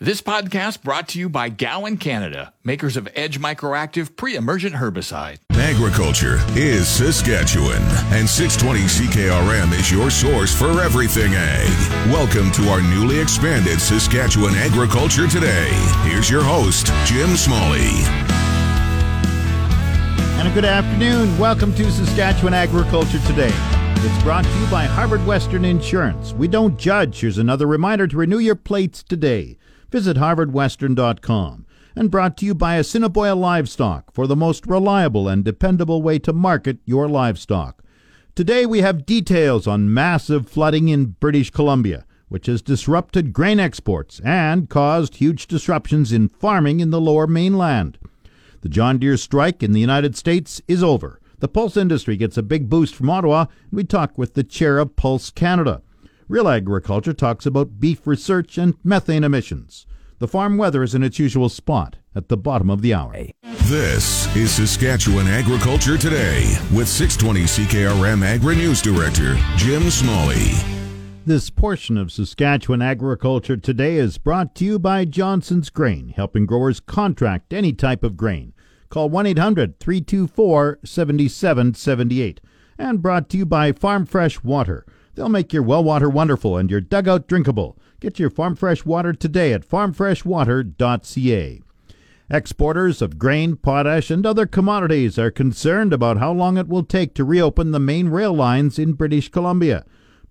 This podcast brought to you by Gowan Canada, makers of Edge Microactive pre-emergent herbicide. Agriculture is Saskatchewan, and 620 CKRM is your source for everything ag. Welcome to our newly expanded Saskatchewan Agriculture Today. Here's your host, Jim Smalley. And a good afternoon. Welcome to Saskatchewan Agriculture Today. It's brought to you by Harvard Western Insurance. We don't judge. Here's another reminder to renew your plates today. Visit harvardwestern.com. And brought to you by Assiniboia Livestock for the most reliable and dependable way to market your livestock. Today we have details on massive flooding in British Columbia, which has disrupted grain exports and caused huge disruptions in farming in the lower mainland. The John Deere strike in the United States is over. The pulse industry gets a big boost from Ottawa, and we talk with the chair of Pulse Canada. Real Agriculture talks about beef research and methane emissions. The farm weather is in its usual spot at the bottom of the hour. This is Saskatchewan Agriculture Today with 620 CKRM Agri News Director Jim Smalley. This portion of Saskatchewan Agriculture Today is brought to you by Johnson's Grain, helping growers contract any type of grain. Call 1 800 324 7778. And brought to you by Farm Fresh Water. They'll make your well water wonderful and your dugout drinkable. Get your farm fresh water today at farmfreshwater.ca. Exporters of grain, potash, and other commodities are concerned about how long it will take to reopen the main rail lines in British Columbia.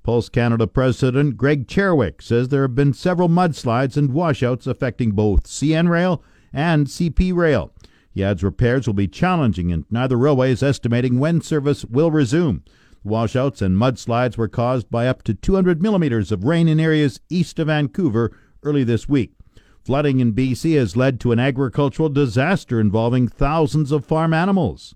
Pulse Canada President Greg Cherewyk says there have been several mudslides and washouts affecting both CN Rail and CP Rail. He adds repairs will be challenging and neither railway is estimating when service will resume. Washouts and mudslides were caused by up to 200 millimeters of rain in areas east of Vancouver early this week. Flooding in BC has led to an agricultural disaster involving thousands of farm animals.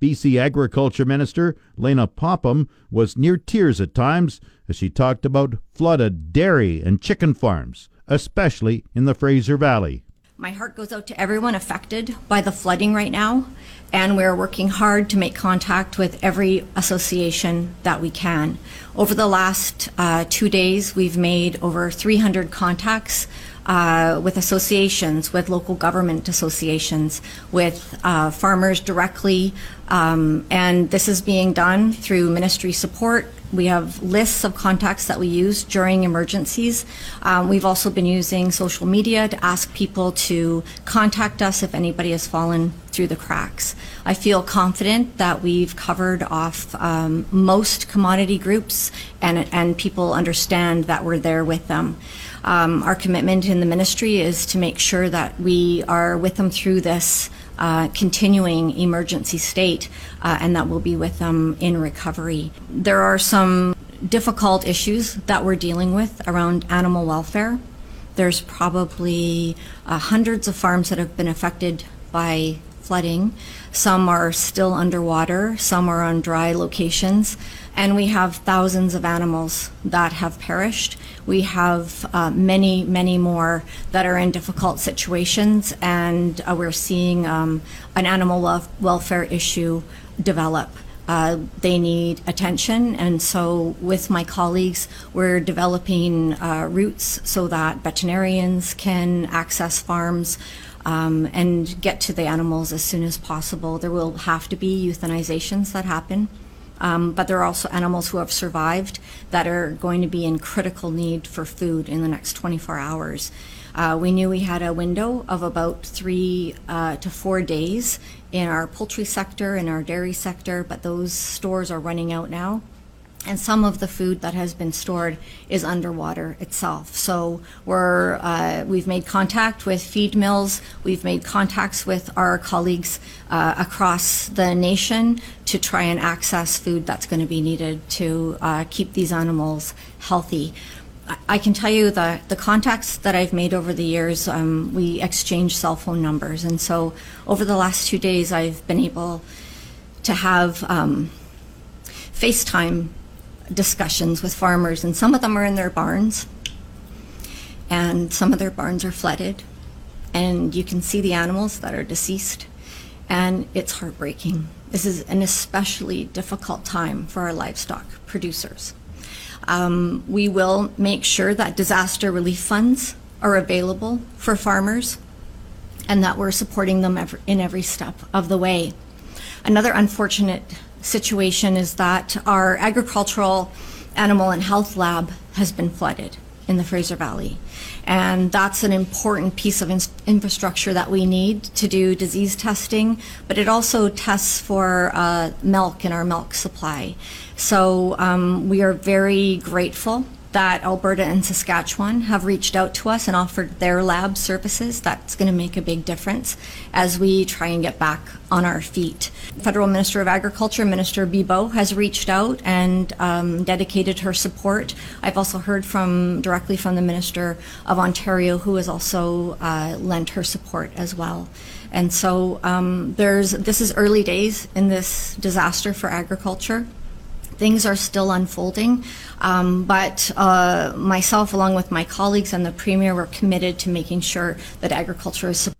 BC Agriculture Minister Lana Popham was near tears at times as she talked about flooded dairy and chicken farms, especially in the Fraser Valley. My heart goes out to everyone affected by the flooding right now, and we're working hard to make contact with every association that we can. Over the last uh, two days, we've made over 300 contacts uh, with associations, with local government associations, with uh, farmers directly, um, and this is being done through ministry support. We have lists of contacts that we use during emergencies. Um, we've also been using social media to ask people to contact us if anybody has fallen through the cracks. I feel confident that we've covered off um, most commodity groups and, and people understand that we're there with them. Um, our commitment in the ministry is to make sure that we are with them through this uh, continuing emergency state uh, and that we'll be with them in recovery. There are some difficult issues that we're dealing with around animal welfare. There's probably uh, hundreds of farms that have been affected by flooding. Some are still underwater, some are on dry locations, and we have thousands of animals that have perished. We have uh, many, many more that are in difficult situations, and uh, we're seeing um, an animal wel- welfare issue develop. Uh, they need attention, and so with my colleagues, we're developing uh, routes so that veterinarians can access farms um, and get to the animals as soon as possible. There will have to be euthanizations that happen. Um, but there are also animals who have survived that are going to be in critical need for food in the next 24 hours. Uh, we knew we had a window of about three uh, to four days in our poultry sector and our dairy sector, but those stores are running out now and some of the food that has been stored is underwater itself. So we're uh, we've made contact with feed mills. We've made contacts with our colleagues uh, across the nation to try and access food that's going to be needed to uh, keep these animals healthy. I can tell you the, the contacts that I've made over the years, um, we exchange cell phone numbers. And so over the last two days, I've been able to have um, FaceTime discussions with farmers, and some of them are in their barns, and some of their barns are flooded, and you can see the animals that are deceased, and it's heartbreaking. This is an especially difficult time for our livestock producers. Um, we will make sure that disaster relief funds are available for farmers and that we're supporting them in every step of the way. Another unfortunate situation is that our agricultural animal and health lab has been flooded in the Fraser Valley. And that's an important piece of in- infrastructure that we need to do disease testing, but it also tests for uh, milk in our milk supply. So um, we are very grateful that Alberta and Saskatchewan have reached out to us and offered their lab services. That's going to make a big difference as we try and get back on our feet. Federal Minister of Agriculture, Minister Bibeau, has reached out and um, dedicated her support. I've also heard from directly from the Minister of Ontario, who has also uh, lent her support as well. And so um, there's this is early days in this disaster for agriculture things are still unfolding. Um, but uh, myself, along with my colleagues and the Premier, were committed to making sure that agriculture is.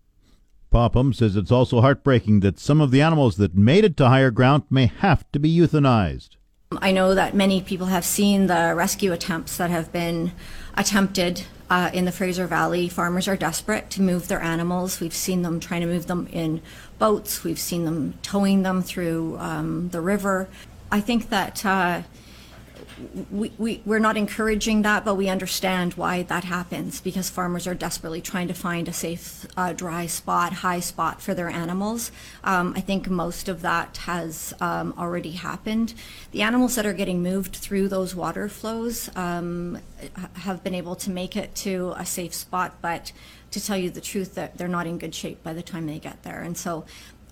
Popham says it's also heartbreaking that some of the animals that made it to higher ground may have to be euthanized. I know that many people have seen the rescue attempts that have been attempted uh, in the Fraser Valley. Farmers are desperate to move their animals. We've seen them trying to move them in boats. We've seen them towing them through um, the river. I think that uh, we, we, we're not encouraging that, but we understand why that happens because farmers are desperately trying to find a safe, uh, dry spot, high spot for their animals. Um, I think most of that has um, already happened. The animals that are getting moved through those water flows um, have been able to make it to a safe spot, but to tell you the truth, that they're not in good shape by the time they get there. And so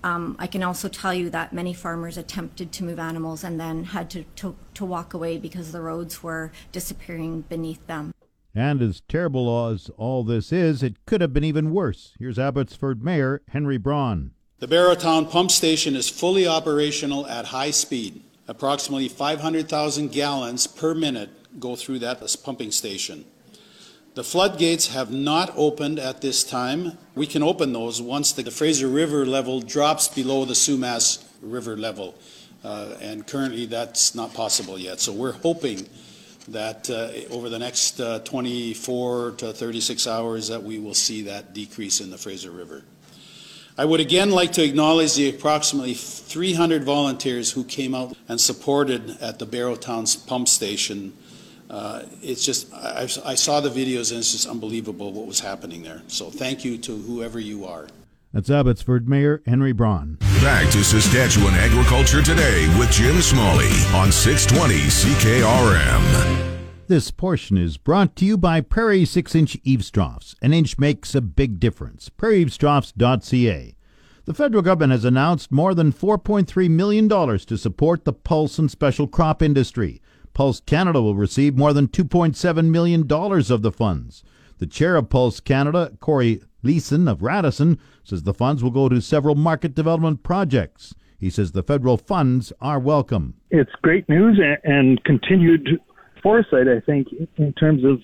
um, I can also tell you that many farmers attempted to move animals and then had to, to, to walk away because the roads were disappearing beneath them. And as terrible as all this is, it could have been even worse. Here's Abbotsford Mayor Henry Braun. The Barrowtown pump station is fully operational at high speed. Approximately 500,000 gallons per minute go through that pumping station. The floodgates have not opened at this time. We can open those once the Fraser River level drops below the Sumas River level. Uh, and currently that's not possible yet. So we're hoping that uh, over the next uh, 24 to 36 hours that we will see that decrease in the Fraser River. I would again like to acknowledge the approximately 300 volunteers who came out and supported at the Barrowtown pump station uh, it's just, I, I saw the videos and it's just unbelievable what was happening there. So thank you to whoever you are. That's Abbotsford Mayor Henry Braun. Back to Saskatchewan Agriculture Today with Jim Smalley on 620 CKRM. This portion is brought to you by Prairie 6 inch eavestroughs. An inch makes a big difference. PrairieEavesTroughs.ca. The federal government has announced more than $4.3 million to support the pulse and special crop industry. Pulse Canada will receive more than $2.7 million of the funds. The chair of Pulse Canada, Corey Loessin of Radisson, says the funds will go to several market development projects. He says the federal funds are welcome. It's great news and continued foresight, I think, in terms of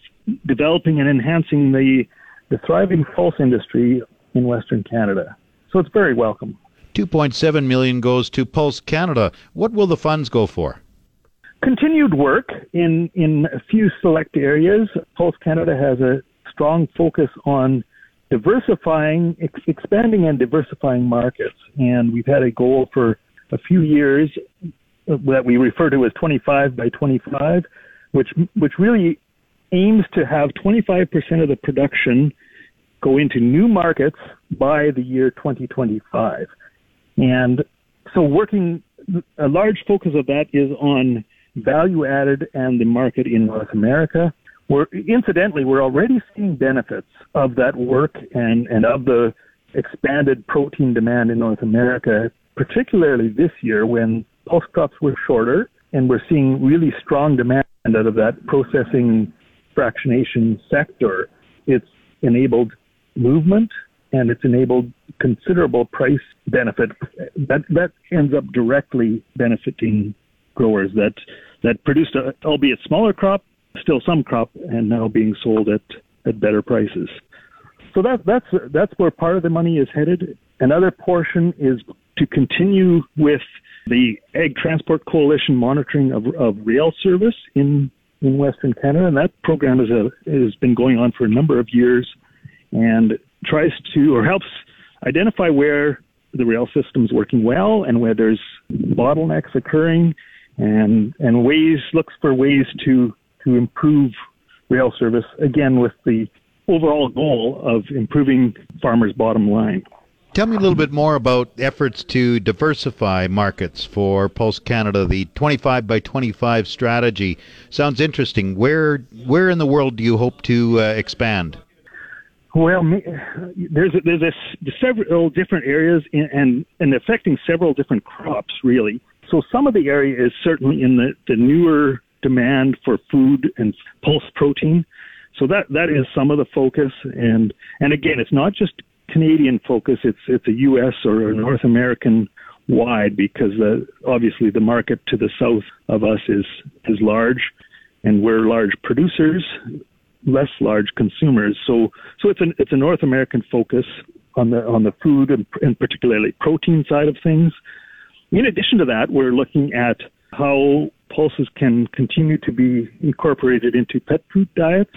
developing and enhancing the, the thriving pulse industry in Western Canada. So it's very welcome. 2.7 million goes to Pulse Canada. What will the funds go for? Continued work in, in a few select areas. Pulse Canada has a strong focus on diversifying, ex- expanding and diversifying markets. And we've had a goal for a few years uh, that we refer to as 25 by 25, which, which really aims to have 25% of the production go into new markets by the year 2025. And so working, a large focus of that is on value added and the market in North America. We're, incidentally, we're already seeing benefits of that work and, and of the expanded protein demand in North America, particularly this year when pulse crops were shorter and we're seeing really strong demand out of that processing fractionation sector, it's enabled movement and it's enabled considerable price benefit that that ends up directly benefiting growers that that produced a albeit smaller crop, still some crop, and now being sold at at better prices. So that that's that's where part of the money is headed. Another portion is to continue with the Ag Transport Coalition monitoring of, of rail service in in Western Canada, and that program is a, has been going on for a number of years, and tries to or helps identify where the rail system is working well and where there's bottlenecks occurring, and and ways looks for ways to to improve rail service again with the overall goal of improving farmers' bottom line. Tell me a little bit more about efforts to diversify markets for Pulse Canada. The 25 by 25 strategy sounds interesting. Where where in the world do you hope to uh, expand? Well, there's a, there's a, several different areas in, and and affecting several different crops really. So some of the area is certainly in the, the newer demand for food and pulse protein. So that that is some of the focus, and and again, it's not just Canadian focus. It's it's a U.S. or a North American wide because obviously the market to the south of us is is large, and we're large producers, less large consumers. So so it's an it's a North American focus on the on the food and, and particularly protein side of things. In addition to that, we're looking at how pulses can continue to be incorporated into pet food diets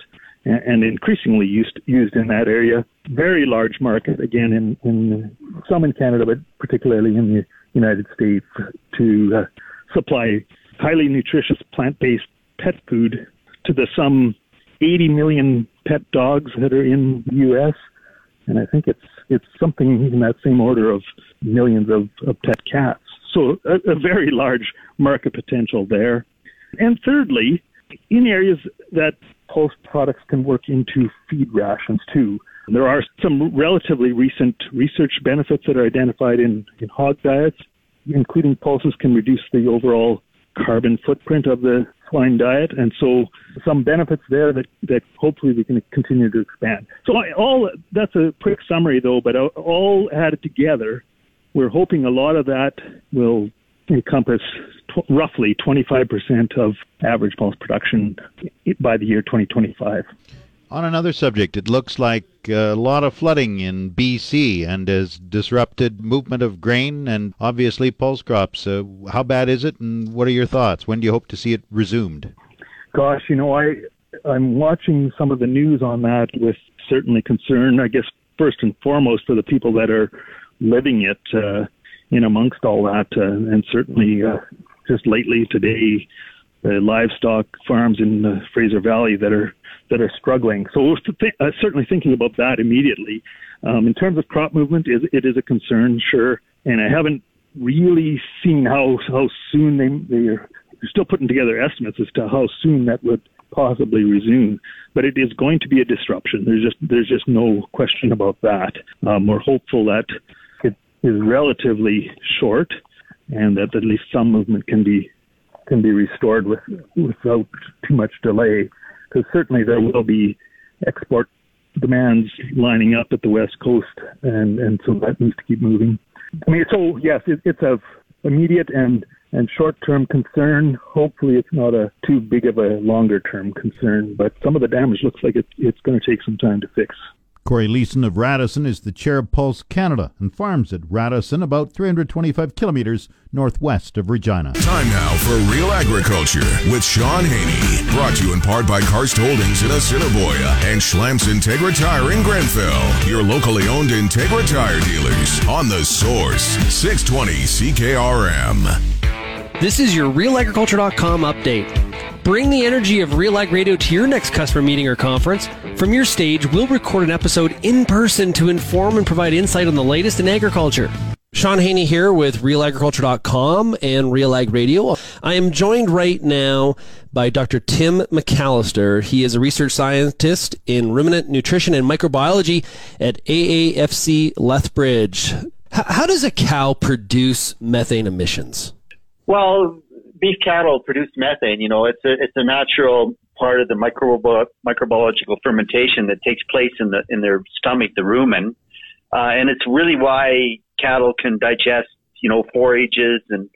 and increasingly used used in that area. Very large market again in in some in Canada, but particularly in the United States to uh, supply highly nutritious plant-based pet food to the some 80 million pet dogs that are in the U.S. And I think it's it's something in that same order of millions of, of pet cats. So a, a very large market potential there. And thirdly, in areas that pulse products can work into feed rations too. There are some relatively recent research benefits that are identified in, in hog diets, including pulses can reduce the overall carbon footprint of the swine diet, and so some benefits there that, that hopefully we can continue to expand. So all that's a quick summary though, but all added together, we're hoping a lot of that will encompass t- roughly 25% of average pulse production by the year 2025. On another subject, it looks like a lot of flooding in BC and has disrupted movement of grain and obviously pulse crops. Uh, how bad is it, and what are your thoughts? When do you hope to see it resumed? Gosh, you know, I I'm watching some of the news on that with certainly concern. I guess first and foremost for the people that are living it. Uh, in amongst all that, uh, and certainly uh, just lately today, the livestock farms in the Fraser Valley that are that are struggling. So we're th- uh, certainly thinking about that immediately. Um, in terms of crop movement, it, it is a concern, sure, and I haven't really seen how how soon they they are still putting together estimates as to how soon that would possibly resume. But it is going to be a disruption. There's just there's just no question about that. Um, we're hopeful that is relatively short, and that at least some movement can be can be restored with, without too much delay. Because certainly there will be export demands lining up at the west coast, and and so that needs to keep moving. I mean, so yes, it, it's of immediate and and short-term concern. Hopefully, it's not a too big of a longer-term concern, but some of the damage looks like it, it's going to take some time to fix. Corey Loessin of Radisson is the chair of Pulse Canada and farms at Radisson, about 325 kilometers northwest of Regina. Time now for Real Agriculture with Shaun Haney. Brought to you in part by Karst Holdings in Assiniboia and Schlamps Integra Tire in Grenfell. Your locally owned Integra Tire dealers on the source 620 CKRM. This is your RealAgriculture.com update. Bring the energy of Real Ag Radio to your next customer meeting or conference. From your stage, we'll record an episode in person to inform and provide insight on the latest in agriculture. Shaun Haney here with RealAgriculture.com and Real Ag Radio. I am joined right now by Dr. Tim McAllister. He is a research scientist in ruminant nutrition and microbiology at AAFC Lethbridge. H- how does a cow produce methane emissions? Well, beef cattle produce methane. You know, it's a it's a natural part of the microbi- microbiological fermentation that takes place in the in their stomach, the rumen, uh, and it's really why cattle can digest, you know, forages and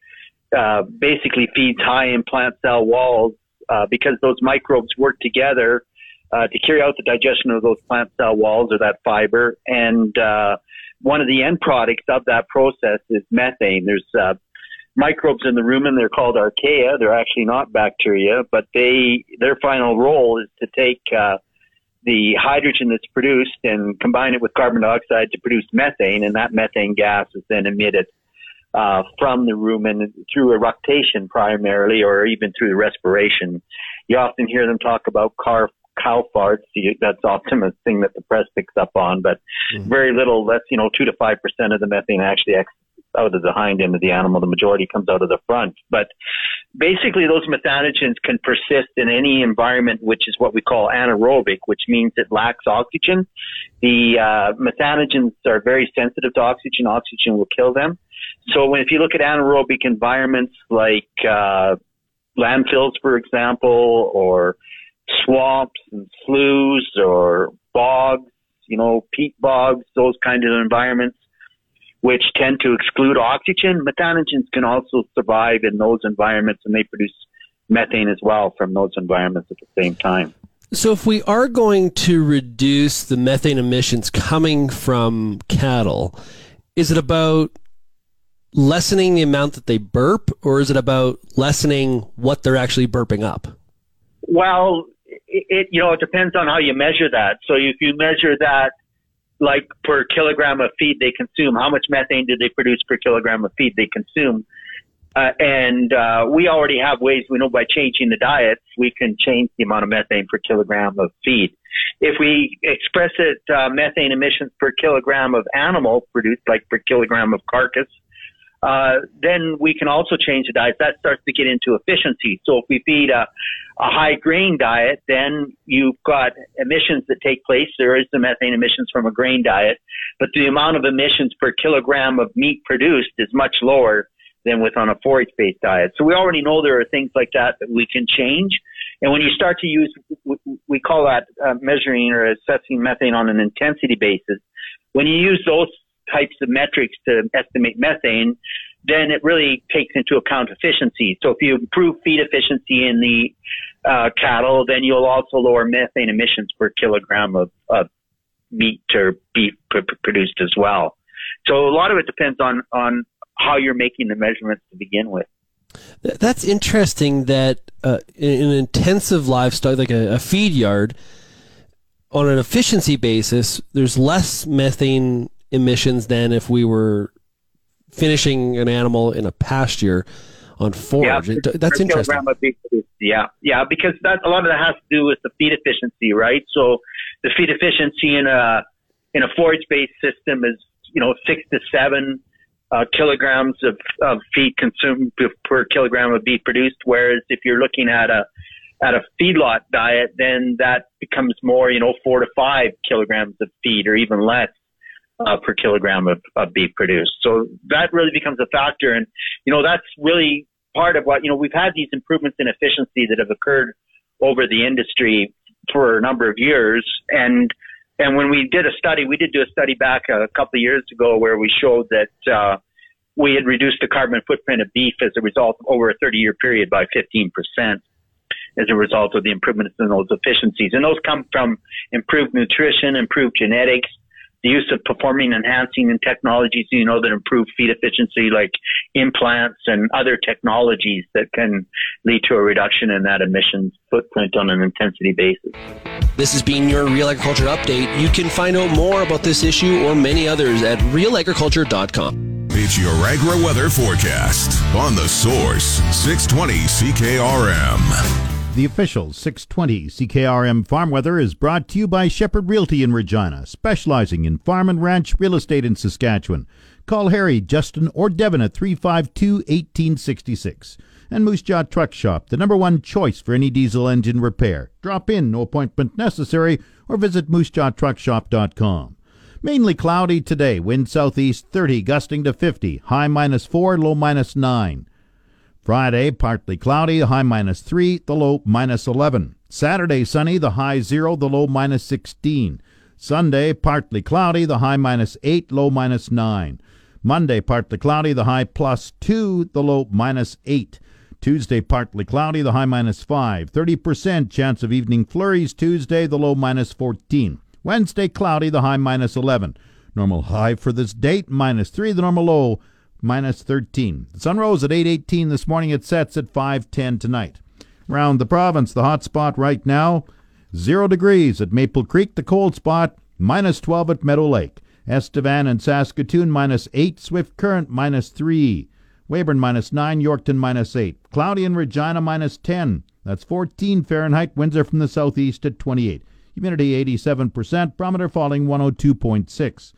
uh, basically feeds high in plant cell walls uh, because those microbes work together uh, to carry out the digestion of those plant cell walls or that fiber. And uh, one of the end products of that process is methane. There's uh, microbes in the rumen. They're called archaea. They're actually not bacteria, but they their final role is to take uh, the hydrogen that's produced and combine it with carbon dioxide to produce methane, and that methane gas is then emitted uh, from the rumen through eructation primarily, or even through respiration. You often hear them talk about car cow farts. That's often a thing that the press picks up on, but mm-hmm. very little, less, you know, two to five percent of the methane actually exits out of the hind end of the animal. The majority comes out of the front. But basically, those methanogens can persist in any environment, which is what we call anaerobic, which means it lacks oxygen. The uh, methanogens are very sensitive to oxygen. Oxygen will kill them. So when, if you look at anaerobic environments like uh, landfills, for example, or swamps and sloughs or bogs, you know, peat bogs, those kind of environments, which tend to exclude oxygen. Methanogens can also survive in those environments and they produce methane as well from those environments at the same time. So, if we are going to reduce the methane emissions coming from cattle, is it about lessening the amount that they burp, or is it about lessening what they're actually burping up? Well, it, it, you know it depends on how you measure that. So if you measure that like per kilogram of feed they consume, how much methane do they produce per kilogram of feed they consume? Uh, and uh, we already have ways we know by changing the diets we can change the amount of methane per kilogram of feed. If we express it uh, methane emissions per kilogram of animal produced, like per kilogram of carcass, uh, then we can also change the diet. That starts to get into efficiency. So if we feed a, a high grain diet, then you've got emissions that take place. There is the methane emissions from a grain diet, but the amount of emissions per kilogram of meat produced is much lower than with on a forage based diet. So we already know there are things like that that we can change. And when you start to use, we call that uh, measuring or assessing methane on an intensity basis. When you use those types of metrics to estimate methane, then it really takes into account efficiency. So if you improve feed efficiency in the uh, cattle, then you'll also lower methane emissions per kilogram of, of meat or beef produced as well. So a lot of it depends on on how you're making the measurements to begin with. That's interesting. That uh, in an intensive livestock, like a, a feed yard, on an efficiency basis, there's less methane emissions than if we were finishing an animal in a pasture on forage. Yeah, That's interesting. Yeah, yeah, because that a lot of that has to do with the feed efficiency, right? So the feed efficiency in a in a forage based system is you know six to seven uh, kilograms of, of feed consumed per kilogram of beef produced. Whereas if you're looking at a at a feedlot diet, then that becomes more, you know, four to five kilograms of feed or even less uh, per kilogram of, of beef produced. So that really becomes a factor. And, you know, that's really part of what, you know, we've had these improvements in efficiency that have occurred over the industry for a number of years. And, and when we did a study, we did do a study back a couple of years ago where we showed that, uh, we had reduced the carbon footprint of beef as a result over a 30 year period by 15% as a result of the improvements in those efficiencies. And those come from improved nutrition, improved genetics, the use of performing enhancing and technologies, you know, that improve feed efficiency, like implants and other technologies that can lead to a reduction in that emissions footprint on an intensity basis. This has been your Real Agriculture Update. You can find out more about this issue or many others at realagriculture.com. It's your agri weather forecast on the source 620 CKRM. The official 620 CKRM Farm Weather is brought to you by Shepherd Realty in Regina, specializing in farm and ranch real estate in Saskatchewan. Call Harry, Justin, or Devin at 352 1866. And Moose Jaw Truck Shop, the number one choice for any diesel engine repair. Drop in, no appointment necessary, or visit moosejawtruckshop.com. Mainly cloudy today, wind southeast 30, gusting to 50, high minus 4, low minus 9. Friday, partly cloudy, high minus 3, the low minus 11. Saturday, sunny, the high 0, the low minus 16. Sunday, partly cloudy, the high minus 8, low minus 9. Monday, partly cloudy, the high plus 2, the low minus 8. Tuesday, partly cloudy, the high minus 5. 30% chance of evening flurries Tuesday, the low minus 14. Wednesday, cloudy, the high minus 11. Normal high for this date, minus 3. The normal low, minus 13. The sun rose at 8.18 this morning. It sets at 5.10 tonight. Around the province, the hot spot right now, 0 degrees at Maple Creek. The cold spot, minus 12 at Meadow Lake. Estevan and Saskatoon, minus 8. Swift Current, minus 3. Weyburn, minus 9. Yorkton, minus 8. Cloudy in Regina, minus 10. That's 14 Fahrenheit. Winds are from the southeast at 28. Humidity 87%. Barometer falling 102.6.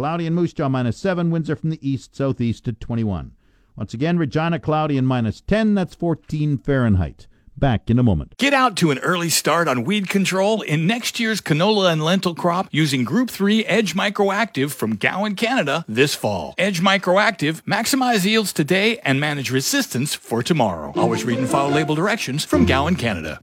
Cloudy and Moose Jaw minus 7. Winds are from the east southeast at 21. Once again, Regina cloudy and minus 10. That's 14 Fahrenheit. Back in a moment. Get out to an early start on weed control in next year's canola and lentil crop using Group 3 Edge Microactive from Gowan, Canada this fall. Edge Microactive, maximize yields today and manage resistance for tomorrow. Always read and follow label directions from Gowan, Canada.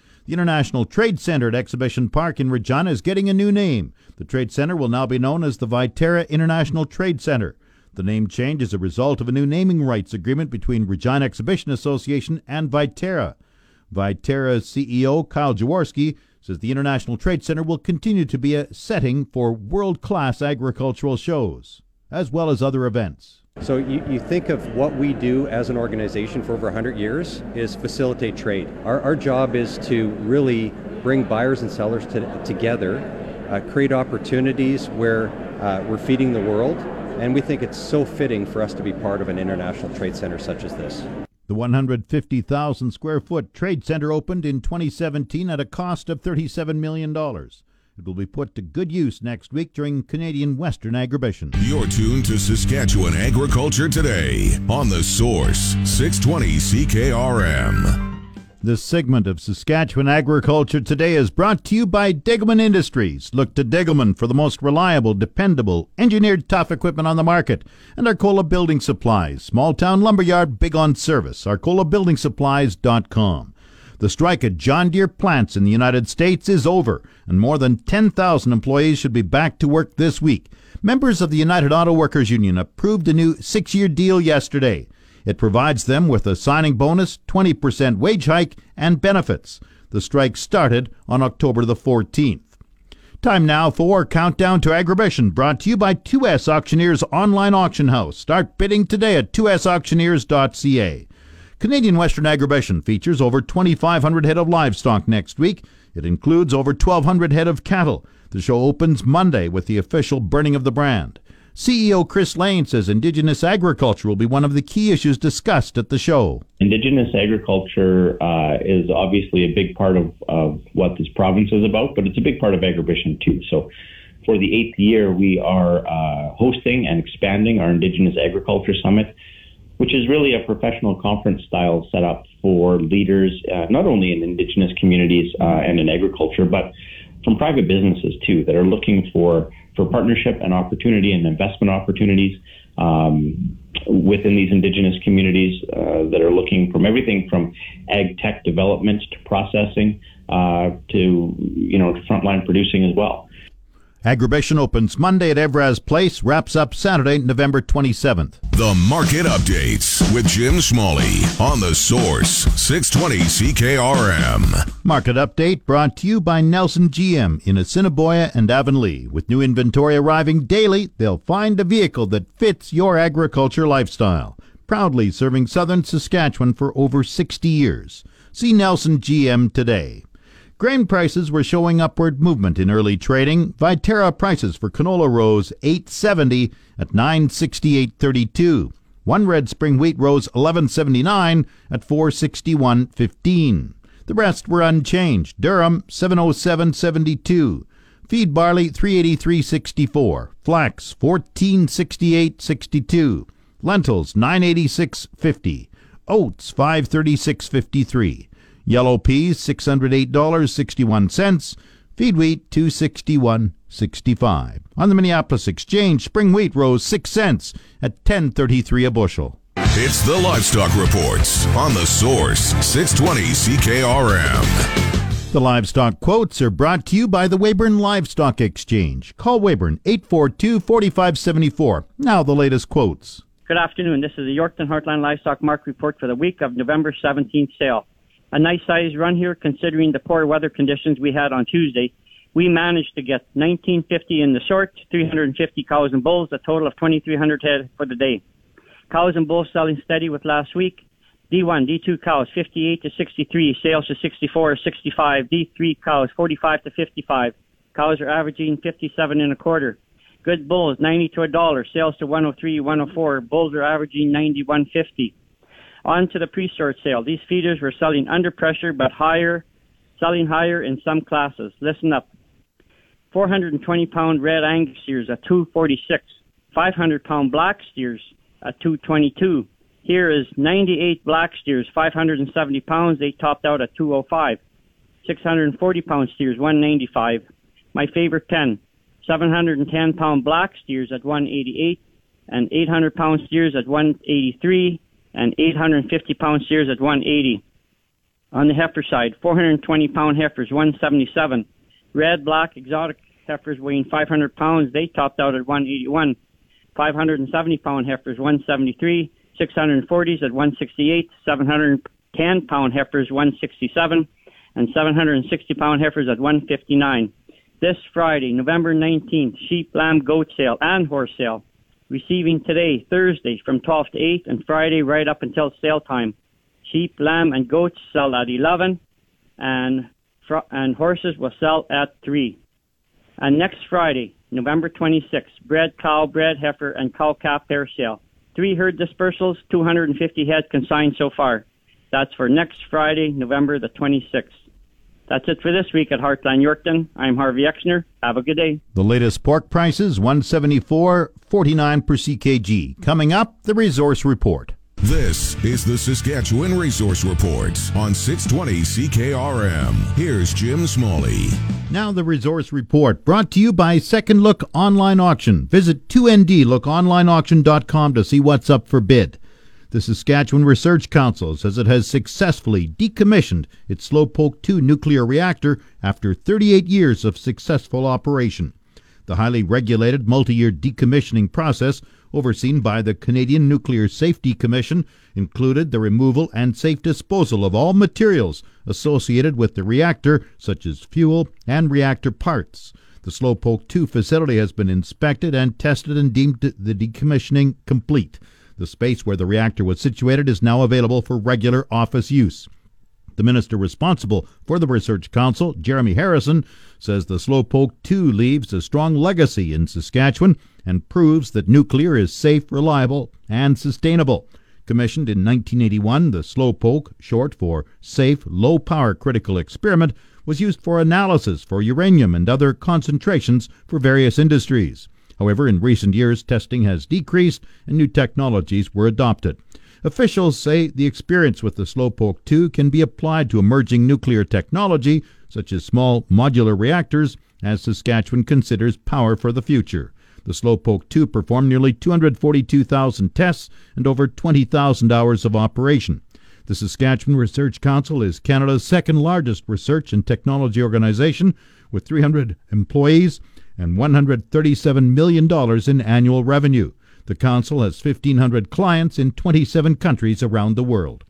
The International Trade Center at Exhibition Park in Regina is getting a new name. The Trade Center will now be known as the Viterra International Trade Center. The name change is a result of a new naming rights agreement between Regina Exhibition Association and Viterra. Viterra's CEO Kyle Jeworski says the International Trade Center will continue to be a setting for world class agricultural shows, as well as other events. So you, you think of what we do as an organization for over 100 years is facilitate trade. Our, our job is to really bring buyers and sellers to, together, uh, create opportunities where uh, we're feeding the world, and we think it's so fitting for us to be part of an international trade center such as this. The 150,000 square foot trade center opened in 2017 at a cost of $37 million. It will be put to good use next week during Canadian Western Agribition. You're tuned to Saskatchewan Agriculture Today on The Source, 620 CKRM. This segment of Saskatchewan Agriculture Today is brought to you by Degelman Industries. Look to Degelman for the most reliable, dependable, engineered tough equipment on the market. And Arcola Building Supplies, small town lumberyard, big on service. ArcolaBuildingSupplies.com. The strike at John Deere plants in the United States is over, and more than 10,000 employees should be back to work this week. Members of the United Auto Workers Union approved a new six year deal yesterday. It provides them with a signing bonus, 20% wage hike, and benefits. The strike started on October the 14th. Time now for Countdown to Agribition, brought to you by 2S Auctioneers Online Auction House. Start bidding today at 2sauctioneers.ca. Canadian Western Agribition features over 2,500 head of livestock next week. It includes over 1,200 head of cattle. The show opens Monday with the official burning of the brand. CEO Chris Lane says Indigenous agriculture will be one of the key issues discussed at the show. Indigenous agriculture uh, is obviously a big part of, of what this province is about, but it's a big part of agribition too. So for the eighth year, we are uh, hosting and expanding our Indigenous Agriculture Summit, which is really a professional conference style setup for leaders, uh, not only in Indigenous communities uh, and in agriculture, but from private businesses too, that are looking for for partnership and opportunity and investment opportunities um, within these indigenous communities uh, that are looking from everything from ag tech development to processing uh, to you know frontline producing as well. Agribition opens Monday at Evraz Place, wraps up Saturday, November 27th. The Market Updates with Jim Smalley on The Source, 620 CKRM. Market Update brought to you by Nelson GM in Assiniboia and Avonlea. With new inventory arriving daily, they'll find a vehicle that fits your agriculture lifestyle. Proudly serving southern Saskatchewan for over 60 years. See Nelson GM today. Grain prices were showing upward movement in early trading. Viterra prices for canola rose 870 at 968.32. One red spring wheat rose 1179 at 461.15. The rest were unchanged. Durum 707.72. Feed barley 383.64, flax 1468.62, lentils 986.50, oats 536.53, yellow peas $608.61, feed wheat 261.65. On the Minneapolis Exchange, spring wheat rose 6 cents at 10.33 a bushel. It's the Livestock Reports on the Source 620 CKRM. The livestock quotes are brought to you by the Weyburn Livestock Exchange. Call Weyburn 842 4574. Now, the latest quotes. Good afternoon. This is the Yorkton Heartland Livestock Market Report for the week of November 17th sale. A nice sized run here considering the poor weather conditions we had on Tuesday. We managed to get 1950 in the short, 350 cows and bulls, a total of 2,300 head for the day. Cows and bulls selling steady with last week. D1, D2 cows 58 to 63, sales to 64 to 65. D3 cows 45 to 55. Cows are averaging 57 and a quarter. Good bulls 90 to a dollar, sales to 103, 104. Bulls are averaging 91.50. On to the pre-sort sale. These feeders were selling under pressure but higher, selling higher in some classes. Listen up. 420 pound red Angus steers at 246. 500 pound black steers at 222. Here is 98 black steers, 570 pounds. They topped out at 205. 640 pound steers, 195. My favorite 10, 710 pound black steers at 188, and 800 pound steers at 183, and 850 pound steers at 180. On the heifer side, 420 pound heifers, 177. Red, black, exotic heifers weighing 500 pounds, they topped out at 181. 570 pound heifers, 173. 640s at 168, 710 pound heifers 167, and 760 pound heifers at 159. This Friday, November 19th, sheep, lamb, goat sale and horse sale. Receiving today, Thursday, from 12 to 8, and Friday right up until sale time. Sheep, lamb, and goats sell at 11, and and horses will sell at 3. And next Friday, November 26th, bred cow, bred heifer, and cow calf pair sale three herd dispersals, 250 head consigned so far. That's for next Friday, November the 26th. That's it for this week at Heartland Yorkton. I'm Harvey Exner. Have a good day. The latest pork prices 174.49 per CKG. Coming up, the resource report. This is the Saskatchewan Resource Report on 620 CKRM. Here's Jim Smalley. Now, the Resource Report brought to you by Second Look Online Auction. Visit 2ndlookonlineauction.com to see what's up for bid. The Saskatchewan Research Council says it has successfully decommissioned its Slowpoke 2 nuclear reactor after 38 years of successful operation. The highly regulated multi year decommissioning process overseen by the Canadian Nuclear Safety Commission, included the removal and safe disposal of all materials associated with the reactor, such as fuel and reactor parts. The Slowpoke 2 facility has been inspected and tested and deemed the decommissioning complete. The space where the reactor was situated is now available for regular office use. The minister responsible for the Research Council, Jeremy Harrison, says the Slowpoke 2 leaves a strong legacy in Saskatchewan and proves that nuclear is safe, reliable, and sustainable. Commissioned in 1981, the Slowpoke, short for Safe Low Power Critical Experiment, was used for analysis for uranium and other concentrations for various industries. However, in recent years, testing has decreased and new technologies were adopted. Officials say the experience with the Slowpoke 2 can be applied to emerging nuclear technology, such as small modular reactors, as Saskatchewan considers power for the future. The Slowpoke 2 performed nearly 242,000 tests and over 20,000 hours of operation. The Saskatchewan Research Council is Canada's second largest research and technology organization with 300 employees and $137 million in annual revenue. The Council has 1,500 clients in 27 countries around the world.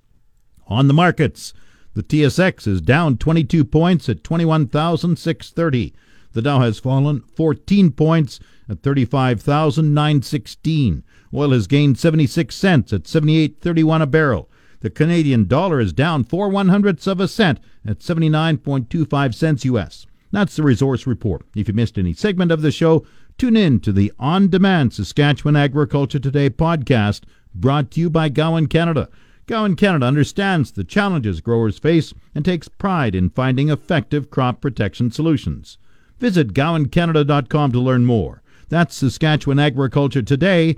On the markets, the TSX is down 22 points at 21,630. The Dow has fallen 14 points at 35,916. Oil has gained 76 cents at 78.31 a barrel. The Canadian dollar is down 4 one hundredths of a cent at 79.25 cents US. That's the resource report. If you missed any segment of the show, tune in to the on demand Saskatchewan Agriculture Today podcast brought to you by Gowan Canada. Gowan Canada understands the challenges growers face and takes pride in finding effective crop protection solutions. Visit GowanCanada.com to learn more. That's Saskatchewan Agriculture Today.